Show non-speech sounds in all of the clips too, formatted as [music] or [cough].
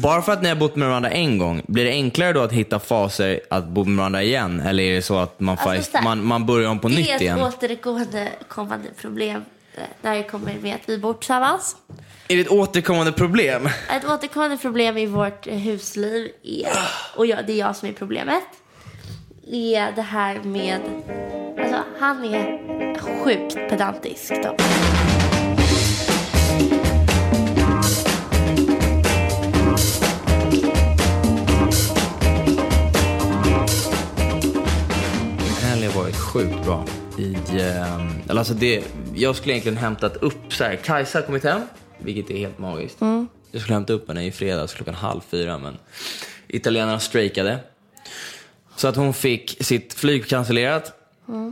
Bara för att ni har bott med varandra en gång, blir det enklare då att hitta faser att bo med varandra igen? Eller är det så att man, Alltså, så här, man, man börjar om på nytt Det är ett igen? återkommande kommande problem eh, när det kommer med att vi bor tillsammans. Är det ett återkommande problem? Ett återkommande problem i vårt eh, husliv är, och jag, det är jag som är problemet, är det här med, alltså han är sjukt pedantisk då. Varit sjukt bra. I, eller alltså det, jag skulle egentligen hämtat upp så här. Kajsa har kommit hem, vilket är helt magiskt. Jag skulle hämta upp henne i fredags klockan halv fyra, men italienarna strejkade. Så att hon fick sitt flyg cancellerat.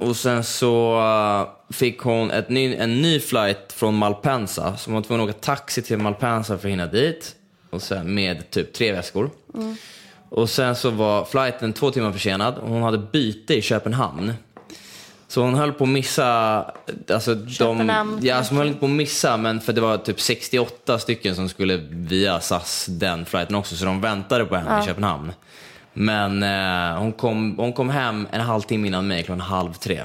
Och sen så uh, fick hon ett ny, en ny flight från Malpensa. Så hon var tvungen att åka taxi till Malpensa för att hinna dit. Och sen med typ tre väskor. Och sen så var flighten två timmar försenad och hon hade byte i Köpenhamn. Så hon höll på att missa, alltså de, ja, alltså hon höll inte på att missa men för det var typ 68 stycken som skulle via SAS den flighten också så de väntade på henne i Köpenhamn. Men eh, hon, kom, hon kom hem en halvtimme innan mig klockan halv tre.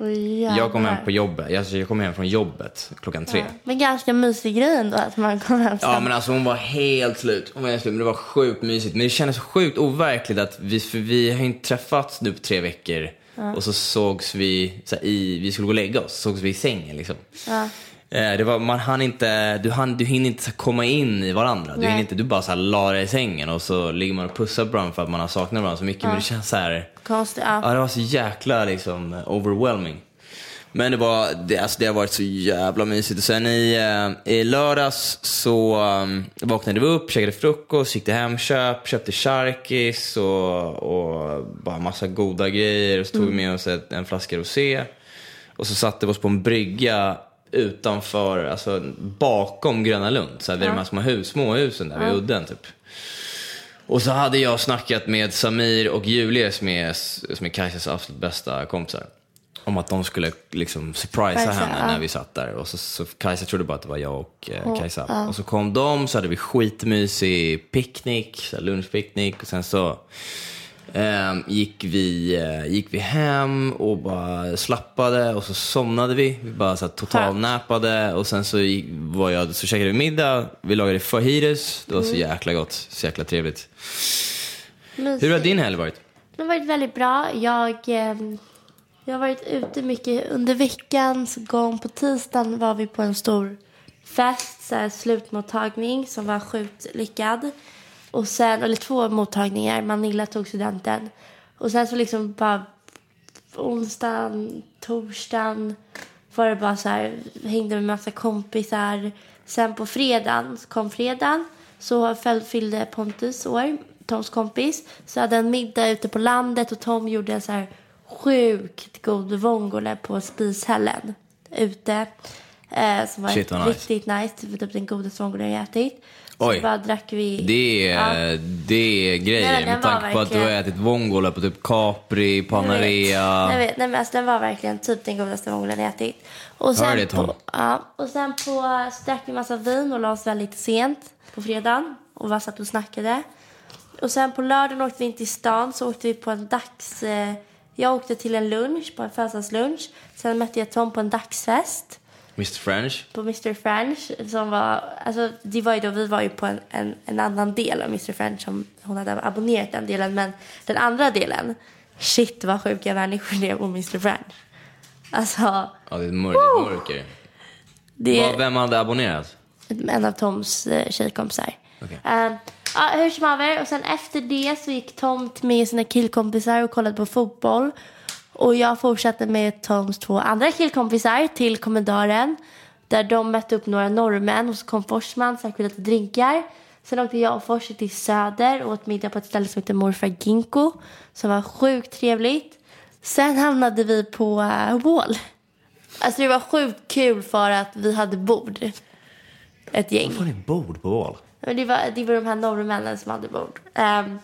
Oj, Jag kom hem jävlar. på jobbet, alltså, jag kom hem från jobbet klockan tre. Men ganska mysig grej ändå att man kommer hem Ja sen. men alltså hon var helt slut. Hon var helt slut. Men det var sjukt mysigt. Men det kändes sjukt overkligt att vi, för vi har inte träffats nu på tre veckor. Och så sågs vi, så här, i, vi skulle gå och lägga oss, sågs vi i sängen liksom. Eh, Det var, man hann inte, du, hann, du hinner inte så komma in i varandra. Du, Nej. hinner inte, du bara så här, la dig i sängen och så ligger man och pussar på varandra för att man har saknat varandra så mycket. Men det känns så här, Konstigt, ja. Ja, det var så jäkla liksom overwhelming. Men det, var, det, alltså, det har varit så jävla mysigt. Och sen i, eh, i lördags så um, vaknade vi upp, käkade frukost, gick till Hemköp, köpte charkis och, och bara massa goda grejer. Och så tog vi med oss ett, en flaska rosé. Och så satte vi oss på en brygga utanför, alltså bakom Gröna Lund. Så här, vid de här små hus, småhusen där vid udden typ. Och så hade jag snackat med Samir och Julia som är, som är Kajsas absolut bästa kompisar. Om att de skulle liksom surprisa Surprisa, henne ja. när vi satt där. Och så, så Kajsa trodde bara att det var jag och eh, Kajsa. Och så kom de, så hade vi skitmysig picknick, lunchpicknick. Och sen så ehm, gick, vi, eh, gick vi hem och bara slappade och så somnade vi. Vi bara så totalnäpade och sen så, gick, var jag, så käkade vi middag. Vi lagade fajitas. Det var så jäkla gott, så jäkla trevligt. Mysigt. Hur har din helg varit? Det har varit väldigt bra. Jag, eh, jag har varit ute mycket under veckans gång. På tisdagen var vi på en stor fest, så här, slutmottagning som var sjukt lyckad. Och sen, eller två mottagningar. Manilla tog studenten. Och sen så liksom bara onsdagen, torsdagen var det bara så här, hängde med massa kompisar. Sen på fredagen, kom fredagen, så fyllde Pontus år, Toms kompis. Så hade en middag ute på landet och Tom gjorde en så här sjukt god vongole på spishällen ute. Eh, som var Shit, vad nice. riktigt nice. Det var typ den godaste vongolen jag ätit. Så Oj. bara drack vi. Det är, Ja. det är grejer Nej, med tanke på att du har ätit vongole på typ Capri, Panarea. Jag vet, nej, men alltså, den var verkligen typ den godaste vonglen jag ätit. Och Hör det, på, ja, och sen på, så drack vi massa vin och la oss väldigt sent på fredagen. Och bara satt och snackade. Och sen på lördagen åkte vi in till stan så åkte vi på en dags... Eh, jag åkte till en lunch, på en födelsedagslunch. Sen mötte jag Tom på en dagsfest Mr French. på Mr French. Som var, alltså, det var ju då, vi var ju på en, en, en annan del av Mr French. Som hon hade abonnerat den delen. Men den andra delen, shit vad sjuka människor det är på Mr French. Alltså, Ja, det är ett mörker. mörker. det Vem hade abonnerat? en av Toms eh, tjejkompisar. Okej. Eh, ja, hur som haver. Och sen efter det så gick Tom med sina killkompisar och kollade på fotboll. Och jag fortsatte med Toms två andra killkompisar till kommendaren. Där de mötte upp några norrmän och så kom Forsman, så lite drinkar. Sen åkte jag och Forse till Söder och åt middag på ett ställe som heter Morfar Ginko. Som var sjukt trevligt. Sen hamnade vi på uh, Wall. Alltså det var sjukt kul för att vi hade bord. Ett gäng. Varför har ni bord på Wall? Men det, var, det var de här norrmännen som hade bord. Um,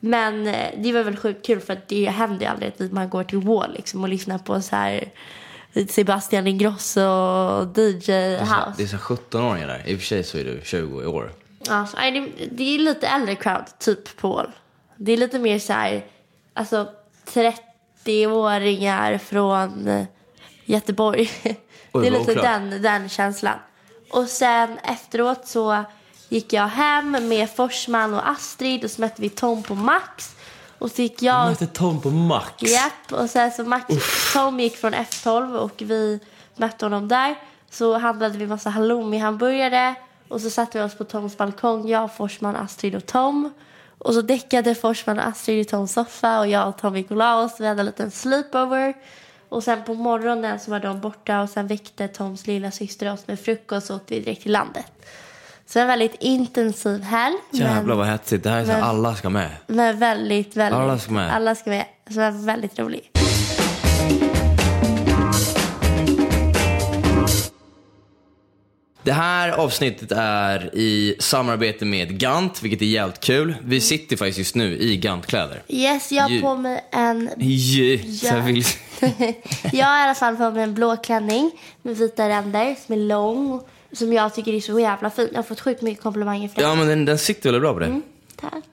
men eh, det var väl sjukt kul för att det händer ju aldrig att man går till Wall liksom och lyssnar på så här Sebastian Ingrosso och DJ House. Det är så 17-åringar där. I och för sig så är du 20 i år. Ja, det, det är lite äldre crowd, typ på Wall. Det är lite mer så här, alltså 30-åringar från eh, Göteborg. [laughs] Det är lite den, den känslan. Och sen efteråt så gick jag hem med Forsman och Astrid och så mötte vi Tom på Max. Och så gick jag... Mötte Tom på Max. Japp, och sen så Max, Tom gick från F12 och vi mötte honom där. Så handlade vi massa halloumi-hamburgare och så satte vi oss på Toms balkong, jag, Forsman, Astrid och Tom. Och så däckade Forsman och Astrid i Toms soffa och jag och Tom gick och la oss. Vi hade en liten sleepover. Och sen på morgonen så var de borta och sen väckte Toms lilla syster oss med frukost och åkte vi direkt till landet. Så en väldigt intensiv helg. Jävlar vad hetsigt. Det här är så men- alla ska med. men väldigt, väldigt... Alla ska med. Alla ska med. Så det var väldigt rolig. Det här avsnittet är i samarbete med Gant, vilket är jävligt kul. Vi sitter faktiskt just nu i Gant-kläder. Yes, jag har på mig en... Jag vill... [laughs] jag har i alla fall på mig en blå klänning med vita ränder som är lång. Som jag tycker är så jävla fin. Jag har fått sjukt mycket komplimanger för den. Ja, men den, den sitter väldigt bra på dig. Mm. Tack.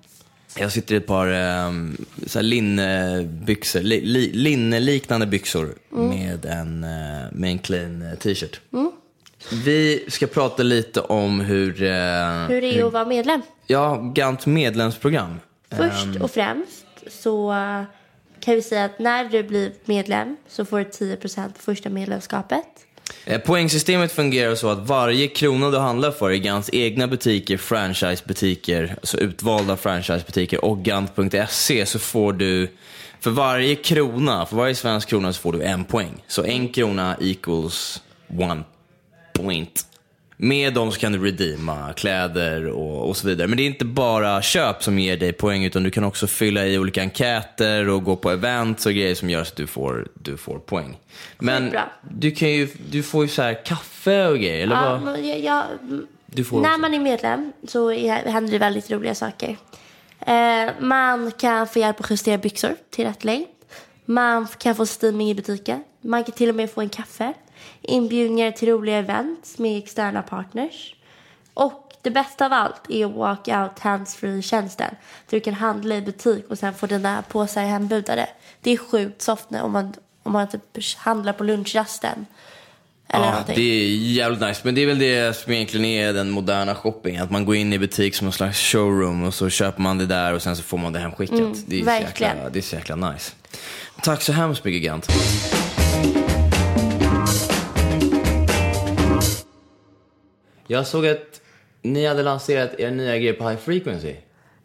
Jag sitter i ett par um, här linnebyxor, li, li, linneliknande byxor Mm. med, en, eh, med en clean eh, t-shirt. Vi ska prata lite om hur, eh, Hur är det att vara medlem? ja, Gant medlemsprogram. Först och främst så eh, kan vi säga att när du blir medlem så får du 10% på första medlemskapet. Eh, poängsystemet fungerar så att varje krona du handlar för i Gants egna butiker, franchisebutiker, alltså utvalda franchisebutiker och Gant.se så får du för varje krona, för varje svensk krona så får du en poäng. Så en krona equals one point. Med dem så kan du redeema kläder och, och så vidare. Men det är inte bara köp som ger dig poäng utan du kan också fylla i olika enkäter och gå på events och grejer som gör att du får, du får poäng. Men du, kan ju, du får ju så här kaffe och grejer, eller Ja, vad? jag, jag, när också. man är medlem så är, händer det väldigt roliga saker. Eh, man kan få hjälp att justera byxor till rätt längd. Man kan få steaming i butiken. Man kan till och med få en kaffe. Inbjudningar till roliga event med externa partners. Och det bästa av allt är walkout handsfree-tjänsten. Du kan handla i butik och sen få dina påsar hembudade. Det är sjukt soft när, om man, om man typ handlar på lunchrasten. Eller Ja, någonting. det är jävligt nice. Men det är väl det som egentligen är den moderna shoppingen. Att man går in i butik som någon slags showroom och så köper man det där och sen så får man det hemskickat. det, är så Mm, verkligen. jäkla, det är så jäkla nice. Tack så hemskt mycket Gant. Jag såg att ni hade lanserat er nya grej på High Frequency.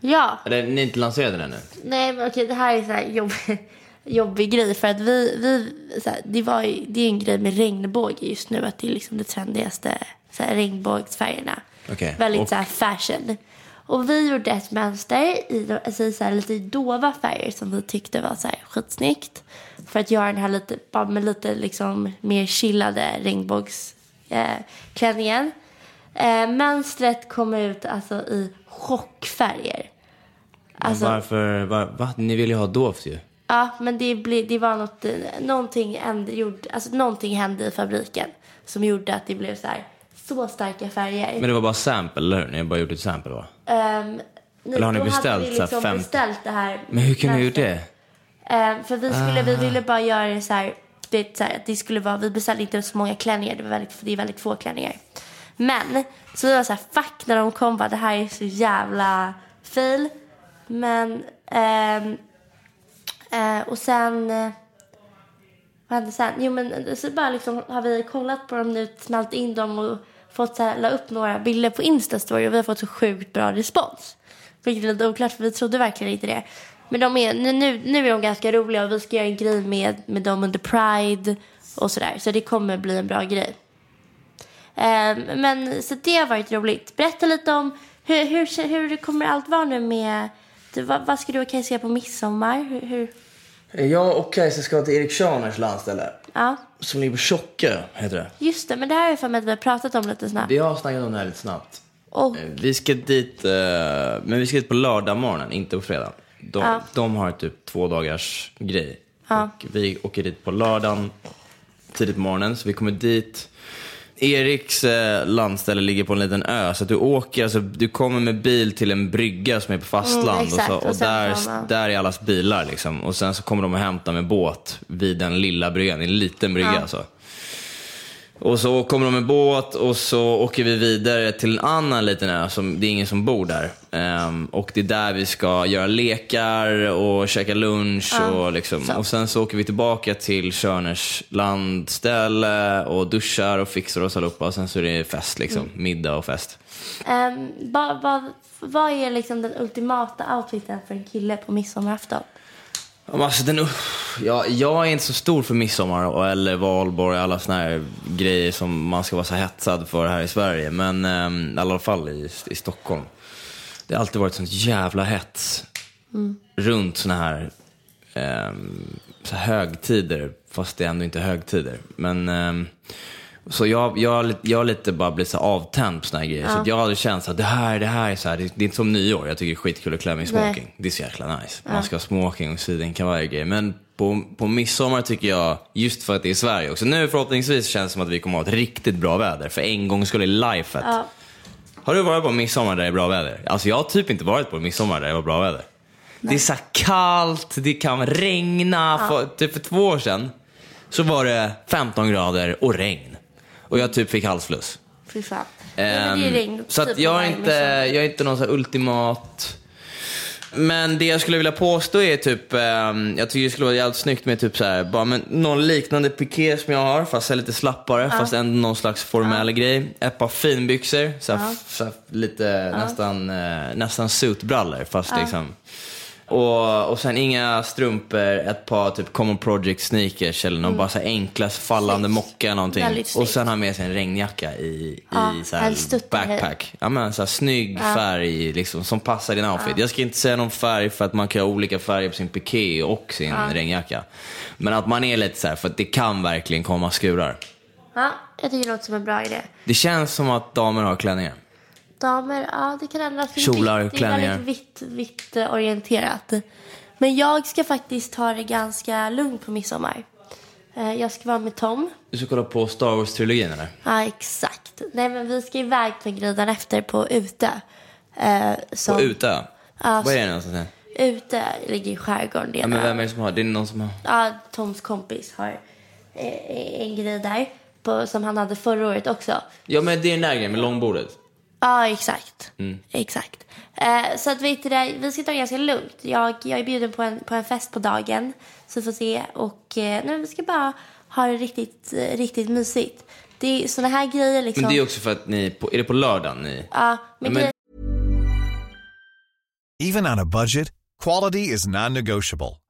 Ja, Eller ni inte lanserat den ännu? nej men okej det här är så här jobb, [laughs] jobbig grej för att vi, vi så här, det, var ju, det är en grej med regnbåge just nu att det är liksom det trendigaste så här, regnbågsfärgerna. Okej, Väldigt och- så här fashion. Och vi gjorde ett mönster i alltså, så här, lite dova färger som vi tyckte var så här, skitsnyggt. För att göra den här lite, bara med lite liksom mer chillade regnbågsklänningen. Eh. Eh, mönstret kom ut alltså i chockfärger. Alltså, Varför? Var, va? Ni vill ju ha dovt ju. Ja, men det, blev, det var något, eh, någonting, hände, gjorde, alltså någonting hände i fabriken som gjorde att det blev så här så starka färger. Men det var bara sample, eller hur? Ni har bara gjort ett sample va? Ehm, Eller har ni då beställt hade vi så här liksom 50? beställt det här. Men hur kan ni gjort det? Ehm, för vi, skulle, Ah. vi ville bara göra det så här, det, så här, att det skulle vara, vi beställde inte så många klänningar, det, var väldigt, det är väldigt få klänningar. Men, så vi var så här, fuck när de kom bara, det här är så jävla fail. Men, eh, eh, och sen, eh, vad hände sen? Jo men eh, så bara liksom har vi kollat på dem nu, smält in dem och fått så här, la upp några bilder på Instastory och vi har fått så sjukt bra respons. Vilket är lite oklart för vi trodde verkligen inte det. Men de är, nu, nu, nu är de ganska roliga och vi ska göra en grej med, med dem under Pride och sådär. Så det kommer bli en bra grej. Eh, men så det har varit roligt. Berätta lite om hur, hur, hur kommer allt vara nu med... Vad, vad ska du och Kajsa göra på midsommar? Hur, hur? Jag och Kajsa ska till Erik Tjörners landställe. Ja, Som ligger på Tjockö, heter det. just det. Men det här är för mig att vi har pratat om lite snabbt. Vi har snackat om det här lite snabbt. Och, Eh, Vi ska dit, eh, men vi ska dit på lördag morgonen, inte på fredag. De, Ja. de har typ två dagars grej. Ja. Och vi åker dit på lördagen tidigt på morgonen, så vi kommer dit. Eriks eh, landställe ligger på en liten ö, så att du åker, alltså, du kommer med bil till en brygga som är på fastland. Mm, och så, Och och där, man- där är allas bilar liksom. Och sen så kommer de och hämtar med båt vid den lilla bryggan, en liten brygga Ja. alltså. Och så kommer de med båt och så åker vi vidare till en annan liten ö, som, det är ingen som bor där. Ehm, och det är där vi ska göra lekar och käka lunch och liksom. så. Och sen så åker vi tillbaka till Tjörners landställe och duschar och fixar oss allihopa. Och sen så är det fest liksom, Mm. middag och fest. ehm, vad, vad, vad är liksom den ultimata outfiten för en kille på midsommarafton? Alltså, den, jag, jag är inte så stor för midsommar eller valborg, alla såna här grejer som man ska vara så hetsad för här i Sverige. Men ehm, i alla fall i, i Stockholm. Det har alltid varit sånt jävla hets runt såna här, ehm, så högtider, fast det är ändå inte högtider. Men, ehm, så jag, jag, jag lite bara blivit så avtänd på såna här grejer. Så att jag hade känt att det här, det här är så här, det, det är inte som nyår. Jag tycker det är skitkul att klä mig i Nej. smoking. Det är så jäkla nice. Man ska ha smoking och sidenkavaj och Men på, på midsommar tycker jag, just för att det är Sverige också. Nu förhoppningsvis känns det som att vi kommer att ha ett riktigt bra väder. För en gång skulle i lifet. Ja. Har du varit på midsommar där det är bra väder? Alltså jag har typ inte varit på midsommar där det var bra väder. Det är så kallt, det kan regna. För, typ för två år sedan så var det 15 grader och regn. Och jag typ fick halsfluss. Fy fan. Regn så att typ jag, är inte, jag är inte någon så ultimat... Men det jag skulle vilja påstå är typ, ehm, jag tycker det skulle vara jävligt snyggt med typ så här, bara men någon liknande piké som jag har, fast lite slappare, fast ändå någon slags formell grej. Ett par finbyxor, så här, f- så här, lite nästan, eh, nästan suitbrallor, fast liksom. Och, och sen inga strumpor, ett par typ Common Project sneakers eller någon bara så enkla fallande mocka någonting. Och sen ha med sig en regnjacka i, Ja, i så backpack. Ja men så här snygg färg liksom, som passar din outfit. Jag ska inte säga någon färg för att man kan ha olika färger på sin piké och sin regnjacka. Men att man är lite så här, för att det kan verkligen komma skurar. Ja, jag tycker det låter som en bra idé. Det känns som att damer har klänningar. Damer, ja det kan ändras. Kjolar, vitt- Det är klänningar. väldigt vitt, vitt orienterat. Men jag ska faktiskt ta det ganska lugnt på midsommar. Eh, Jag ska vara med Tom. Du ska kolla på Star Wars-trilogin eller? Ja, exakt. Nej, men vi ska iväg på en grej där efter på Ute. Eh, som, På Utö? Ja, Vad är det någonstans? Ute ligger i skärgården. Ja, men vem är det som har? Det är någon som har... Ja, Toms kompis har eh, en grej där. På, som han hade förra året också. Ja men det är den där grejen med långbordet. Ja, exakt. Mm. Exakt. Eh, så att vet du det, vi ska ta det ganska lugnt. Jag, jag är bjuden på en, på en fest på dagen. Så vi får se. Och eh, nej, vi ska bara ha det riktigt, eh, riktigt mysigt. Det är såna här grejer liksom. Men det är också för att ni, på, är det på lördagen ni? Ja, men, men- Even on a budget, quality is non-negotiable.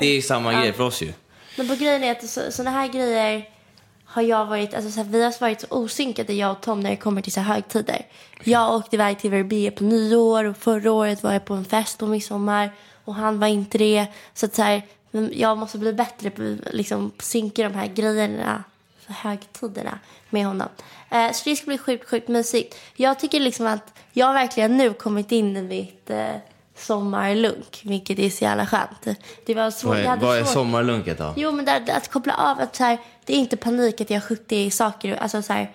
Det är samma grej för oss ju. men på grejen är att så, såna här grejer har jag varit, alltså så här, vi har varit så osynkade jag och Tom när det kommer till så här högtider. Jag åkte iväg till Verbier på nyår och förra året var jag på en fest på midsommar och han var inte det. Så att så här, jag måste bli bättre på liksom synka de här grejerna. högtiderna med honom. Eh, så det ska bli sjukt, sjukt mysigt. Jag tycker liksom att jag verkligen nu kommit in i mitt eh, sommarlunk, vilket är så jävla skönt. Det var svårt. Vad är, vad är svårt- sommarlunket då? Jo, men där, att koppla av. Att så här, det är inte panik att jag har 70 saker. Alltså, så här,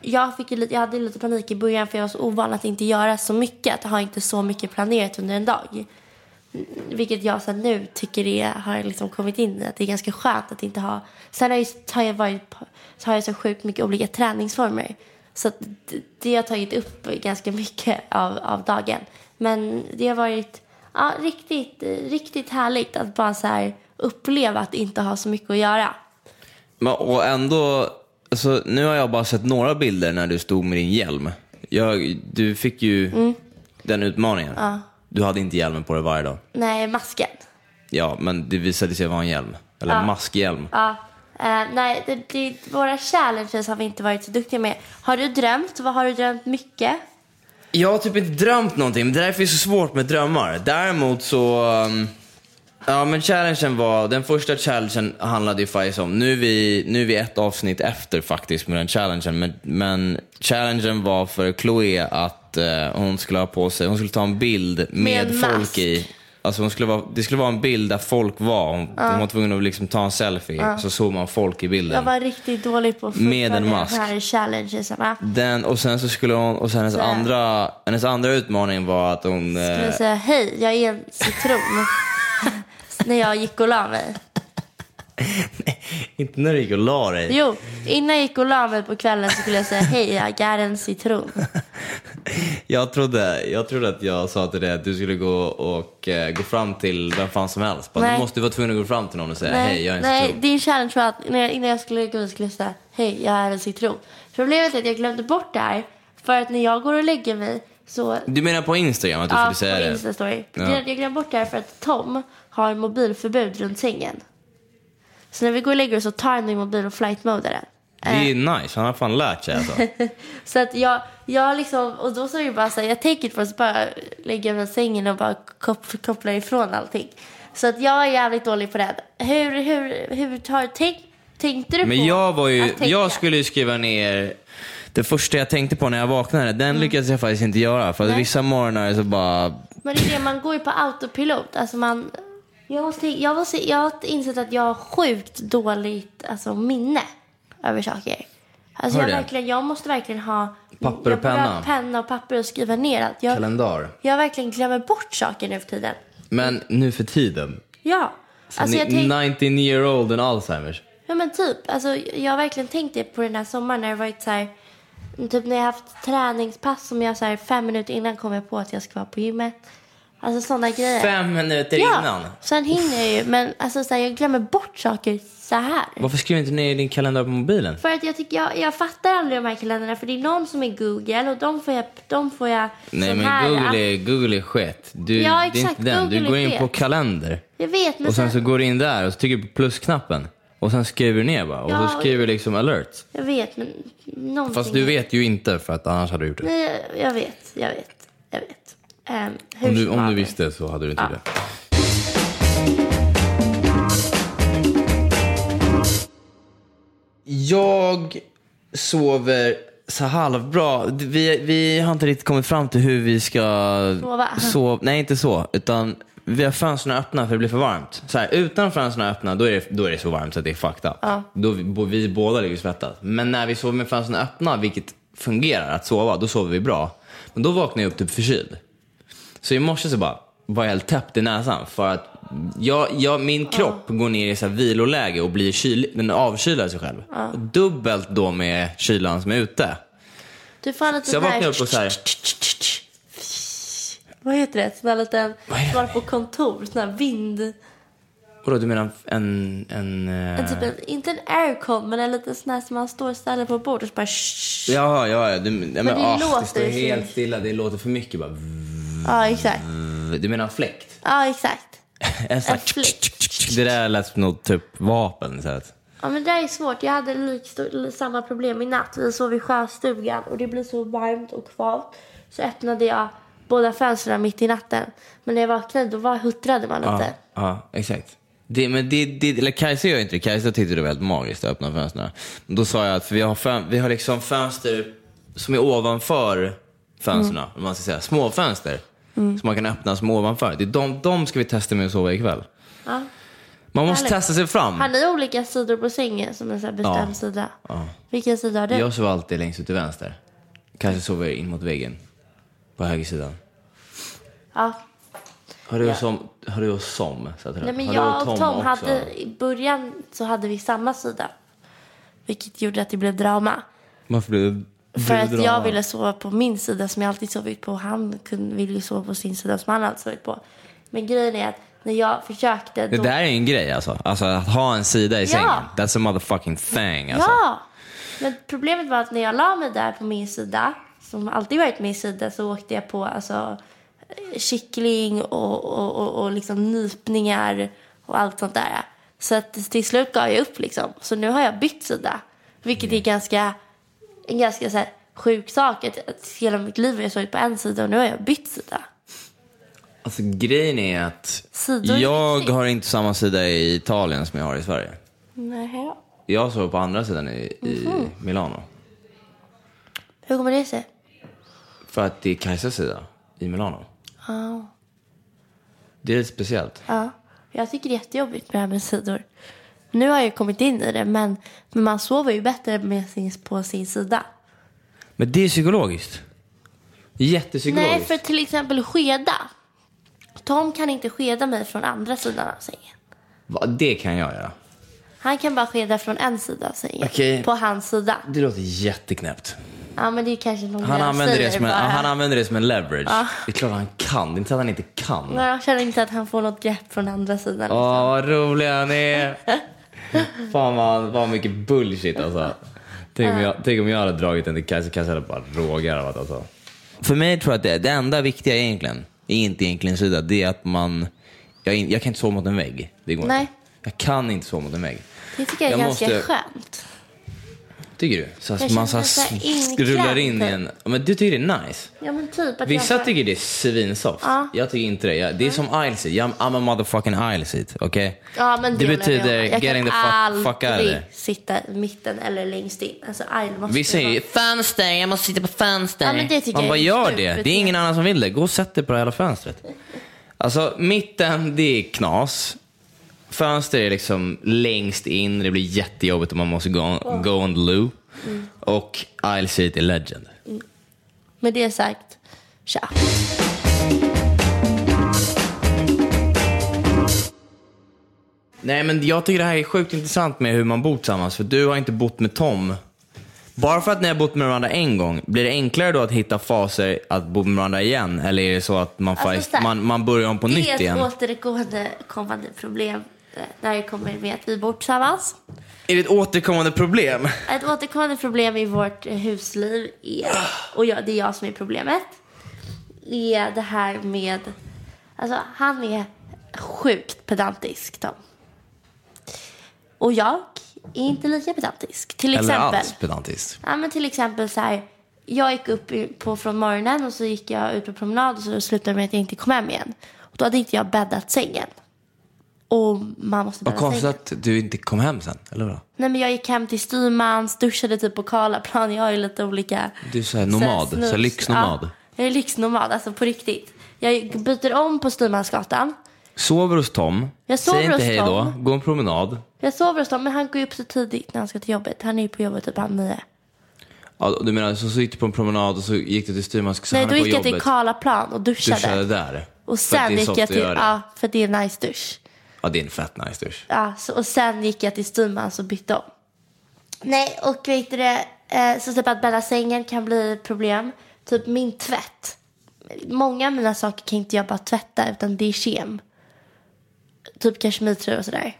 jag, fick lite, jag hade lite panik i början för jag var så ovan att inte göra så mycket. Att ha inte så mycket planerat under en dag. Vilket jag sen nu tycker är, har liksom kommit in i. Att det är ganska skönt att inte ha. Sen har jag, har jag, varit, så har jag så sjukt mycket olika träningsformer. Så det, det har tagit upp ganska mycket av, av dagen. Men det har varit ja, riktigt, riktigt härligt att bara så här uppleva att inte ha så mycket att göra. Men, och ändå, alltså, nu har jag bara sett några bilder när du stod med din hjälm. Jag, du fick ju Mm. den utmaningen. Du hade inte hjälmen på dig varje dag. Nej, masken. Ja, men det visade sig vara en hjälm. Eller maskhjälm. Ja. Eh, nej, det, det, våra challenges har vi inte varit så duktiga med. Har du drömt? Vad har du drömt mycket? Jag har typ inte drömt någonting, men det därför är så svårt med drömmar. Däremot så... um, Ja, men challengen var... Den första challengen handlade ju faktiskt om... Nu är vi, nu är vi ett avsnitt efter faktiskt med den challengen. Men, men challengen var för Chloe att eh, hon skulle ha på sig... Hon skulle ta en bild med, Med folk mask. i. Alltså hon skulle vara, det skulle vara en bild där folk var. Hon, hon var tvungen att liksom ta en selfie. Så såg man folk i bilden. Jag var riktigt dålig på att Med en mask. de här challengesarna. Den, och sen så skulle hon... Och sen hennes Så. andra, hennes andra utmaning var att hon... Skulle eh, säga hej, jag är en citron. [laughs] När jag gick och la mig. Inte när du gick och la dig. Jo, innan jag gick och la mig på kvällen så skulle jag säga hej, jag är en citron. [laughs] Jag trodde, jag trodde att jag sa till dig att du skulle gå och eh, gå fram till vem fan som helst. Bara, Nej. Du måste vara tvungen att gå fram till någon och säga hej, jag är en nej citron. din challenge var att när jag, innan jag skulle gå skulle jag säga hej, jag är en citron. Problemet är att jag glömde bort det här. För att när jag går och lägger mig så Du menar på Instagram att du skulle säga det? Instastory. Ja. Jag, jag glömde bort det här för att Tom har mobilförbud runt sängen. Så när vi går och lägger oss så tar han min mobil och flight-modar den. Det är nice, han har fan lärt sig alltså. [laughs] Så att jag, jag liksom, och då så är det bara så här, jag it for att bara lägga mig i sängen och bara kop, koppla ifrån allting. Så att jag är jävligt dålig på det. Hur, hur, hur tar, tänk, tänkte du på Men jag var ju, jag skulle ju skriva ner det första jag tänkte på när jag vaknade, den lyckades jag faktiskt inte göra. För att Mm. Nej. vissa morgnar så bara, Men det är det, man går ju på autopilot. Alltså man, jag, måste, jag, måste, jag har insett att jag har sjukt dåligt alltså, minne över saker. Alltså jag, det? verkligen, jag måste verkligen ha Papper och penna. penna och papper och skriva ner allt. Jag, kalendar. jag verkligen glömmer bort saker nu för tiden. Men nu för tiden, Ja. Alltså jag tänk, 19 year old and Alzheimers. ja men typ. Alltså jag har verkligen tänkt det på den här sommaren när det varit så här. Typ när jag haft träningspass som jag så här fem minuter innan kom jag på att jag ska vara på gymmet. Alltså sådana grejer. Fem minuter ja. innan. Sen hinner jag ju. Men alltså så här, jag glömmer bort saker så här. Varför skriver du inte ner i din kalender på mobilen? För att jag tycker jag, jag fattar aldrig de här kalendrarna för det är någon som är Google och de får jag, de får jag Nej men här, Google är, Google är skit. Du, Ja, det är exakt. inte den. Du går in på kalender. Jag vet men Och sen så går du in där och så trycker du på plusknappen. Och sen skriver du ner bara. Och Ja, så skriver du liksom alert. Jag vet men någonting. Fast du vet ju inte för att annars hade du gjort det. Nej, jag- jag vet, jag vet, jag vet. Um, Om du, om du visste så hade du inte gjort det. Jag sover så halvbra. Vi, vi har inte riktigt kommit fram till hur vi ska Sova. sova. Nej, inte så. Utan vi har fönstren öppna för det blir för varmt. Så här, utan fönstren öppna då är, det, då är det så varmt så att det är fucked up. Då vi, vi båda ligger och svettas. Men när vi sover med fönstren öppna, vilket fungerar att sova, då sover vi bra. Men då vaknar jag upp typ förkyld. Så i morse så bara var jag helt täppt i näsan för att jag, jag, min kropp går ner i så här viloläge och blir kyl, den avkylar sig själv. Dubbelt då med kylan som är ute. Du får en liten Så jag vaknar upp och så här, Vad heter det? Sån här liten, Vad är det? som var på kontor, sån här vind. vadå du menar en, en, En eh, typ en, inte en aircon men en liten sån här som man står och ställer på bordet och så bara Ja, ja, ja. Du, ja men, det ah, låter det står ju helt stilla. Det låter för mycket bara. Ja, exakt. Du menar fläkt? Ja, exakt. [laughs] En sån En fläkt. här, det där lät som något typ vapen. Så att. Ja, men det där är svårt. Jag hade lik, samma problem i natt. Vi sov i sjöstugan och det blev så varmt och kvavt. Så öppnade jag båda fönstren mitt i natten. Men när jag vaknade då var, huttrade man Ja, lite. ja, exakt. Det, men det, det, eller Kajsa gör inte det. Kajsa tyckte det var helt magiskt att öppna fönstren. Då sa jag att för vi, har fön, vi har liksom fönster som är ovanför fönstren. Mm. om Man ska säga. Små fönster. Som man kan öppna som ovanför. Det är de, de ska vi testa med att sova ikväll. Ja. Man måste Härligt. testa sig fram. Har ni olika sidor på sängen som en här bestämd Ja. sida? Vilken sida har du? Jag sover alltid längst ut till vänster. Kajsa sover in mot väggen. På högersidan. Ja. Har du Ja. som, har du och som? Så att Nej, men har jag och Tom också? hade, i början så hade vi samma sida. Vilket gjorde att det blev drama. Varför blev det För att jag ville sova på min sida som jag alltid sovit på. Han kunde, ville ju sova på sin sida som han alltid sovit på. Men grejen är att när jag försökte... Det då- där är en grej alltså. Alltså att ha en sida i sängen. Ja. That's a motherfucking thing alltså. Ja! Men problemet var att när jag la mig där på min sida, som alltid varit min sida, så åkte jag på alltså, kittling och, och, och, och liksom nypningar och allt sånt där. Så att till slut gav jag upp liksom. Så nu har jag bytt sida. Vilket är ganska, en ganska så här, sjuk sak. Att, att hela mitt liv har jag sovit på en sida och nu har jag bytt sida. Alltså grejen är att Sidor är jag viktigt. har inte samma sida i Italien som jag har i Sverige. Nej. Jag sover på andra sidan i, i Mhm. Milano. Hur kommer det sig? För att det är Kajsas sida i Milano. Ja. Det är lite speciellt. Ja, jag tycker det är jättejobbigt med det här med sidor. Nu har jag kommit in i det, men, men man sover ju bättre med sin, på sin sida. Men det är psykologiskt. Jättepsykologiskt. Nej, för till exempel skeda. Tom kan inte skeda mig från andra sidan av sängen. Va, det kan jag göra. Han kan bara skeda från en sida av sängen. Okej. På hans sida. Det låter jätteknäppt. Ja, men det är kanske någon Han använder, det som en, han använder det som en leverage. Det är klart han kan. Det är inte så att han inte kan. Nej, jag känner inte att han får något grepp från andra sidan. Åh, vad rolig han är. [laughs] Fan vad, vad mycket bullshit alltså. Tänk om, jag, tänk om jag hade dragit den till Kajsa. Kajsa hade bara rågarvat alltså. För mig tror jag att det, det enda viktiga egentligen, är inte egentligen sida, det är att man... Jag, jag kan inte sova mot en vägg. Det går Nej. inte. Jag kan inte sova mot en vägg. Det tycker jag är Jag ganska måste- skönt. Tycker du? Så att Jag man så här rullar in i en... Men du tycker det är nice? Ja, men typ att Vissa jag tycker det är svinsoft. Ja. Jag tycker inte det. Jag, det är som aisle seat. Jag- I'm a motherfucking aisle seat. Okej? Ja, men det, det jag betyder om. jag getting the fuck, fuck out of there. sitta i mitten eller längst in. Alltså, aisle måste Vi säger fönster, jag måste sitta på fönster. Ja, men det tycker Man jag bara gör det. Det är ingen annan som vill det. Gå och sätt dig på det hela fönstret. Alltså mitten, det är knas. Fönster är liksom längst in. Det blir jättejobbigt om man måste go, go on the loo. Mm. Och aisle seat är legend. Med det sagt, tja. Nej men jag tycker det här är sjukt intressant med hur man bor tillsammans. För du har inte bott med Tom. Bara för att ni har bott med varandra en gång, blir det enklare då att hitta faser att bo med varandra igen? Eller är det så att man, Alltså, faktiskt, man, man börjar om på Det nytt är ett igen? återkommande kommande problem när det kommer med att vi bor tillsammans. Är det ett återkommande problem? Ett återkommande problem i vårt eh, husliv är, och jag, det är jag som är problemet, är det här med, alltså han är sjukt pedantisk Tom. Och jag är inte lika pedantisk. Till Eller exempel. alls pedantiskt? Ja, men till exempel så här. Jag gick upp på från morgonen och så gick jag ut på promenad och så slutade med att jag inte kom hem igen. Och då hade inte jag bäddat sängen. Och man måste Vad konstigt att du inte kom hem sen, eller vadå? Nej men jag gick hem till styrmans, duschade typ på Karlaplan. Jag har ju lite olika... Du är så här nomad, så, här lyxnomad. Ja, jag är lyxnomad, alltså på riktigt. Jag byter om på Styrmansgatan. Sover hos Tom, Jag sover säg inte hej då, Tom. gå en promenad. Jag sover hos dem, men han går ju upp så tidigt när han ska till jobbet. Han är ju på jobbet typ halv nio. Ja, du menar så, så gick du på en promenad och så gick du till styrmans, så Nej, då gick jag till. Karlaplan och duschade. Duschade där. Och sen gick jag till, ja, för det är en nice dusch. Ja, det är en fett nice dusch. Ja, så, och sen gick jag till Styrmans och bytte om. Nej, och vet du det, eh, så typ att bädda sängen kan bli ett problem. Typ min tvätt. Många av mina saker kan inte jag bara tvätta utan det är kem. Typ kashmirtröjor och sådär.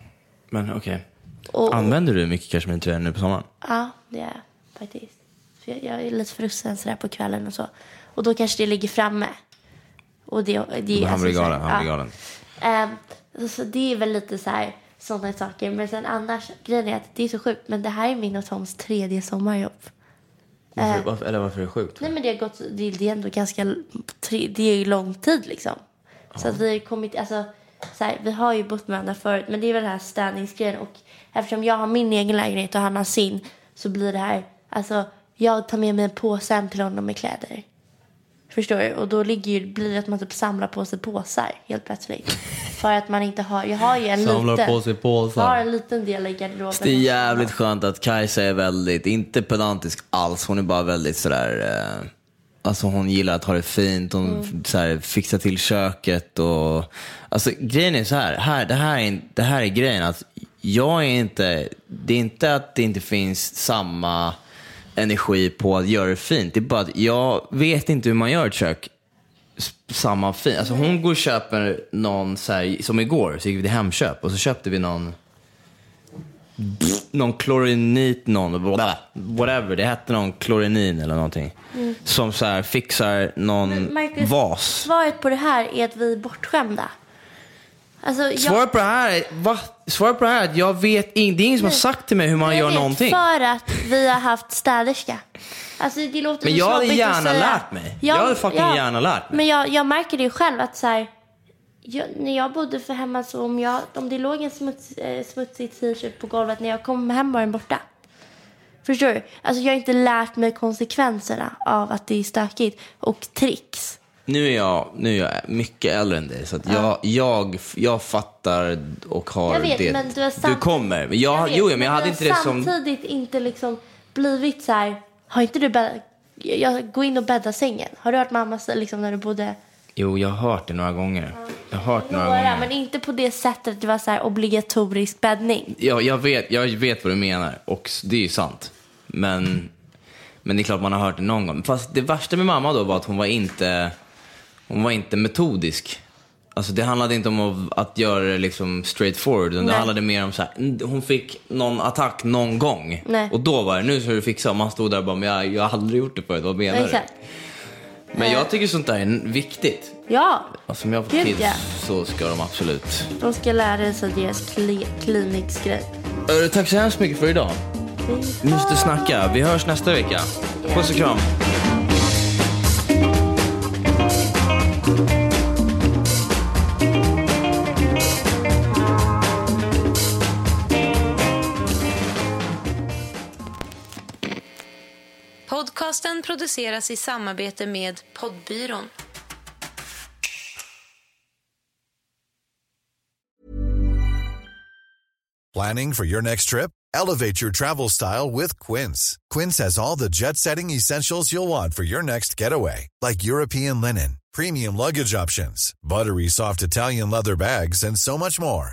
Men okej. Och- Använder du mycket kashmirtröjor nu på sommaren? Ja, det är jag faktiskt. För jag, jag är lite frusen sådär på kvällen och så. Och då kanske det ligger framme. Och det, det är Han blir så här, galen. Han blir ja. galen. Ehm, så det är väl lite så här sådana saker. Men sen annars, grejen är att det är så sjukt. Men det här är min och Toms tredje sommarjobb. Varför, varför, eller varför är det sjukt? Nej men det har gått, det, det är ändå ganska, det är ju lång tid liksom. Så att vi har kommit, alltså så här, vi har ju bott med varandra förut men det är väl den här städningsgrejen och eftersom jag har min egen lägenhet och han har sin så blir det här, alltså jag tar med mig en påse hem till honom med kläder. Förstår du? Och då ligger ju, blir det att man typ samlar på sig påsar helt plötsligt. [laughs] För att man inte har, jag har ju en Samlar liten. på sig påsar. Jag har en liten del i garderoben. Det är jävligt skönt att Kajsa är väldigt, inte pedantisk alls, hon är bara väldigt sådär, eh, alltså hon gillar att ha det fint, hon Mm. så här, fixar till köket och, alltså grejen är så här, här, det, här är, det här är grejen att jag är inte, det är inte att det inte finns samma energi på att göra det fint, det är bara att jag vet inte hur man gör ett kök samma fint. Alltså hon går och köper någon, så här, som igår, så gick vi till Hemköp och så köpte vi någon någon klorinit, någon, whatever, det hette någon klorinin eller någonting. Som så här fixar någon Mm. Marcus, vas. Svaret på det här är att vi är bortskämda. Alltså, jag, Svaret på det här är, va? Svaret på det här är att jag vet in, det är ingen som har sagt till mig hur man jag gör vet, någonting. För att vi har haft städerska. Alltså, det låter Men jag hade gärna lärt mig. Jag hade fucking gärna lärt mig. Men jag, jag märker det ju själv att så här, jag, när jag bodde för hemma så om, jag, om det låg en smuts, eh, smutsig t-shirt på golvet när jag kom hem var den borta. Förstår du? Alltså jag har inte lärt mig konsekvenserna av att det är stökigt och tricks. Nu är jag, nu är jag mycket äldre än dig, så att jag, jag, jag fattar och har Jag vet, det. men du du samt- kommer. Men jag, vet, jo, men jag du hade inte det som... samtidigt inte liksom blivit så här, har inte du bäddat, jag går in och bäddar sängen. Har du hört mamma liksom när du bodde Jo, jag har hört det några gånger. Jag har hört några några, gånger. men inte på det sättet det var så här obligatorisk bäddning. Jag, jag, vet, jag vet vad du menar och det är ju sant. Men, men det är klart man har hört det någon gång. Fast det värsta med mamma då var att hon var inte, hon var inte metodisk. Alltså det handlade inte om att, göra det liksom straight forward. utan Det handlade mer om så här, hon fick någon attack någon gång. Nej. Och då var det, nu ska du fixa. Och man stod där och bara, men jag, jag har aldrig gjort det förut, vad menar Exakt. du? Men jag tycker sånt där är viktigt. Ja, Alltså om jag får Gud, kids ja. så ska de absolut. de ska lära sig deras kli, kliniksgrej. Tack så hemskt mycket för idag. Vi måste snacka. Vi hörs nästa vecka. Puss och kram. Produceras i samarbete med Poddbyrån. Planning for your next trip? Elevate your travel style with Quince. Quince has all the jet setting essentials you'll want for your next getaway, like European linen, premium luggage options, buttery soft Italian leather bags, and so much more.